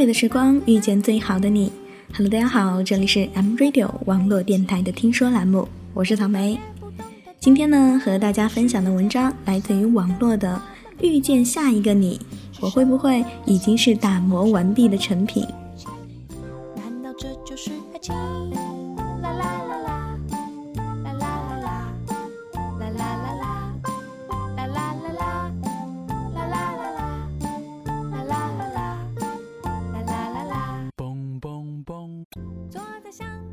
美的时光遇见最好的你。Hello，大家好，这里是 M Radio 网络电台的听说栏目，我是草莓。今天呢，和大家分享的文章来自于网络的《遇见下一个你》，我会不会已经是打磨完毕的成品？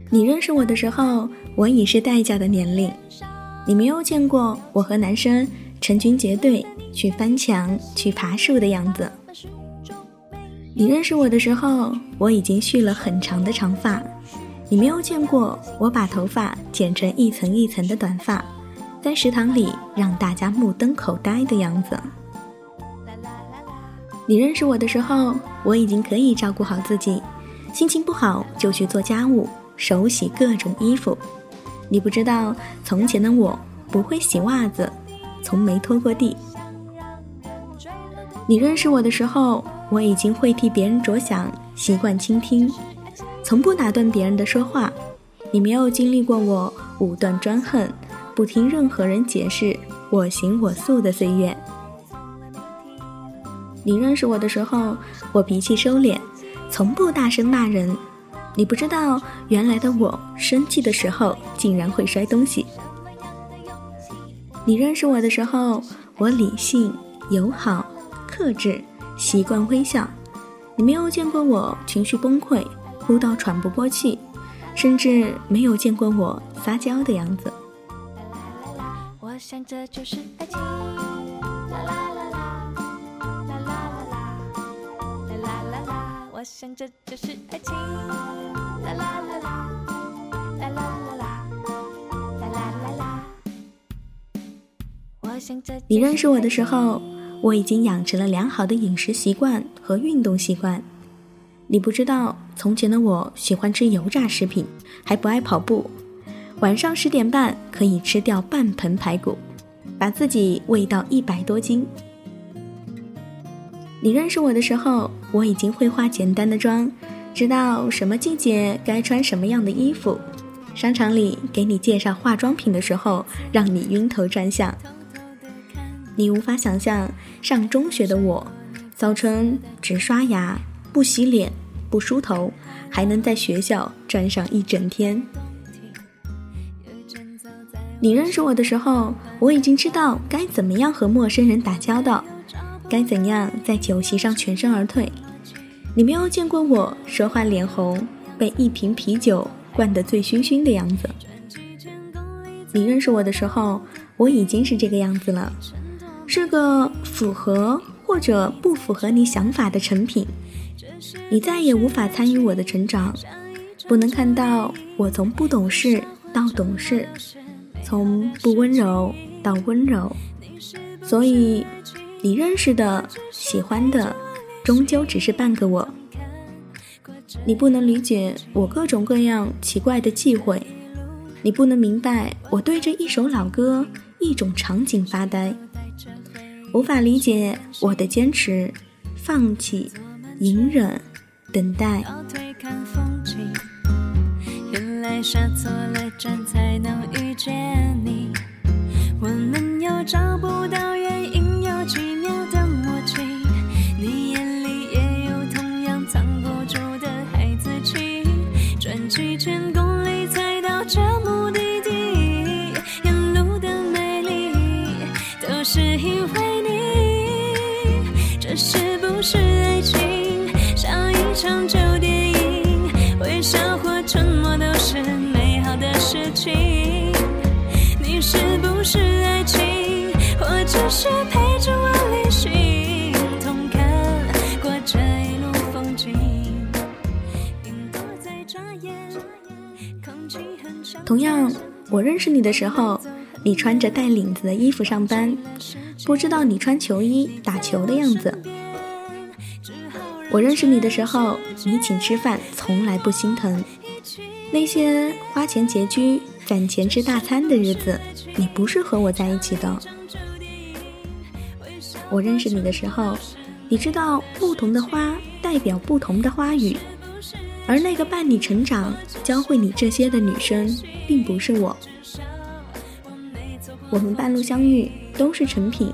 你认识我的时候，我已是待嫁的年龄。你没有见过我和男生成群结队去翻墙、去爬树的样子。你认识我的时候，我已经蓄了很长的长发。你没有见过我把头发剪成一层一层的短发，在食堂里让大家目瞪口呆的样子。你认识我的时候，我已经可以照顾好自己，心情不好就去做家务。手洗各种衣服，你不知道从前的我不会洗袜子，从没拖过地。你认识我的时候，我已经会替别人着想，习惯倾听，从不打断别人的说话。你没有经历过我武断专横，不听任何人解释，我行我素的岁月。你认识我的时候，我脾气收敛，从不大声骂人。你不知道，原来的我生气的时候竟然会摔东西。你认识我的时候，我理性、友好、克制，习惯微笑。你没有见过我情绪崩溃，哭到喘不过气，甚至没有见过我撒娇的样子。我想这就是爱情。我想这就是爱情。你认识我的时候，我已经养成了良好的饮食习惯和运动习惯。你不知道，从前的我喜欢吃油炸食品，还不爱跑步。晚上十点半可以吃掉半盆排骨，把自己喂到一百多斤。你认识我的时候，我已经会化简单的妆，知道什么季节该穿什么样的衣服。商场里给你介绍化妆品的时候，让你晕头转向。你无法想象上中学的我，早晨只刷牙不洗脸不梳头，还能在学校转上一整天。你认识我的时候，我已经知道该怎么样和陌生人打交道。该怎样在酒席上全身而退？你没有见过我说话脸红，被一瓶啤酒灌得醉醺醺的样子。你认识我的时候，我已经是这个样子了，是个符合或者不符合你想法的成品。你再也无法参与我的成长，不能看到我从不懂事到懂事，从不温柔到温柔，所以。你认识的、喜欢的，终究只是半个我。你不能理解我各种各样奇怪的忌讳，你不能明白我对着一首老歌、一种场景发呆，无法理解我的坚持、放弃、隐忍、等待。原来下错了站才能遇见你，我们又找不到美好的事情。你是不是爱情？或只是陪？同样，我认识你的时候，你穿着带领子的衣服上班，不知道你穿球衣打球的样子。我认识你的时候，你请吃饭从来不心疼，那些花钱拮据、攒钱吃大餐的日子，你不是和我在一起的。我认识你的时候，你知道不同的花。代表不同的花语，而那个伴你成长、教会你这些的女生，并不是我。我们半路相遇都是成品，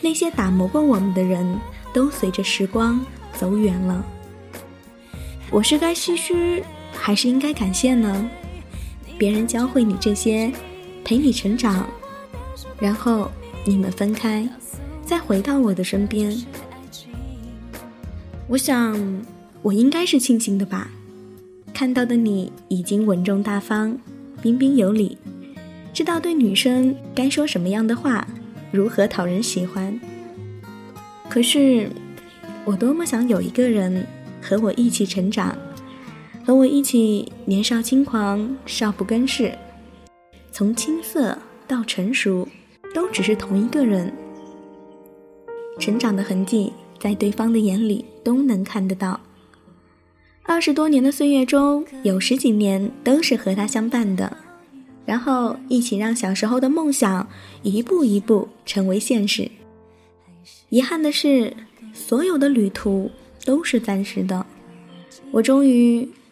那些打磨过我们的人都随着时光走远了。我是该唏嘘，还是应该感谢呢？别人教会你这些，陪你成长，然后你们分开，再回到我的身边。我想，我应该是庆幸的吧。看到的你已经稳重大方、彬彬有礼，知道对女生该说什么样的话，如何讨人喜欢。可是，我多么想有一个人和我一起成长，和我一起年少轻狂、少不更事，从青涩到成熟，都只是同一个人。成长的痕迹。在对方的眼里都能看得到。二十多年的岁月中，有十几年都是和他相伴的，然后一起让小时候的梦想一步一步成为现实。遗憾的是，所有的旅途都是暂时的。我终于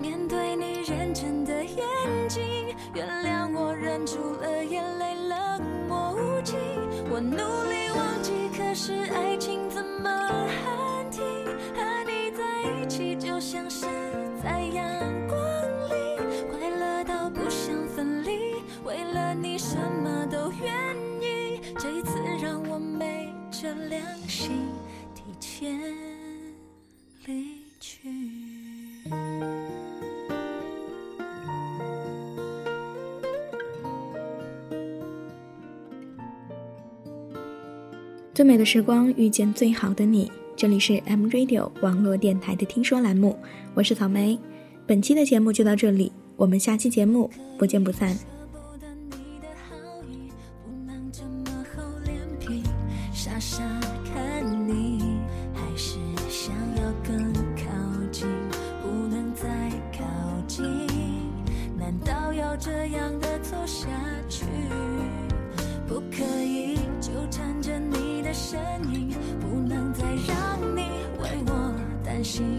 面对你认真的眼睛原谅我忍住了眼泪冷漠无情。我努力忘记可是爱情怎么喊停？和你在一起就像是在阳光里快乐到不想分离为了你什么都愿意。这一次让我昧着良心提前离去。最美的时光遇见最好的你，这里是 M Radio 网络电台的听说栏目，我是草莓。本期的节目就到这里，我们下期节目不见不散。走下去？不可以纠缠着你的身影，不能再让你为我担心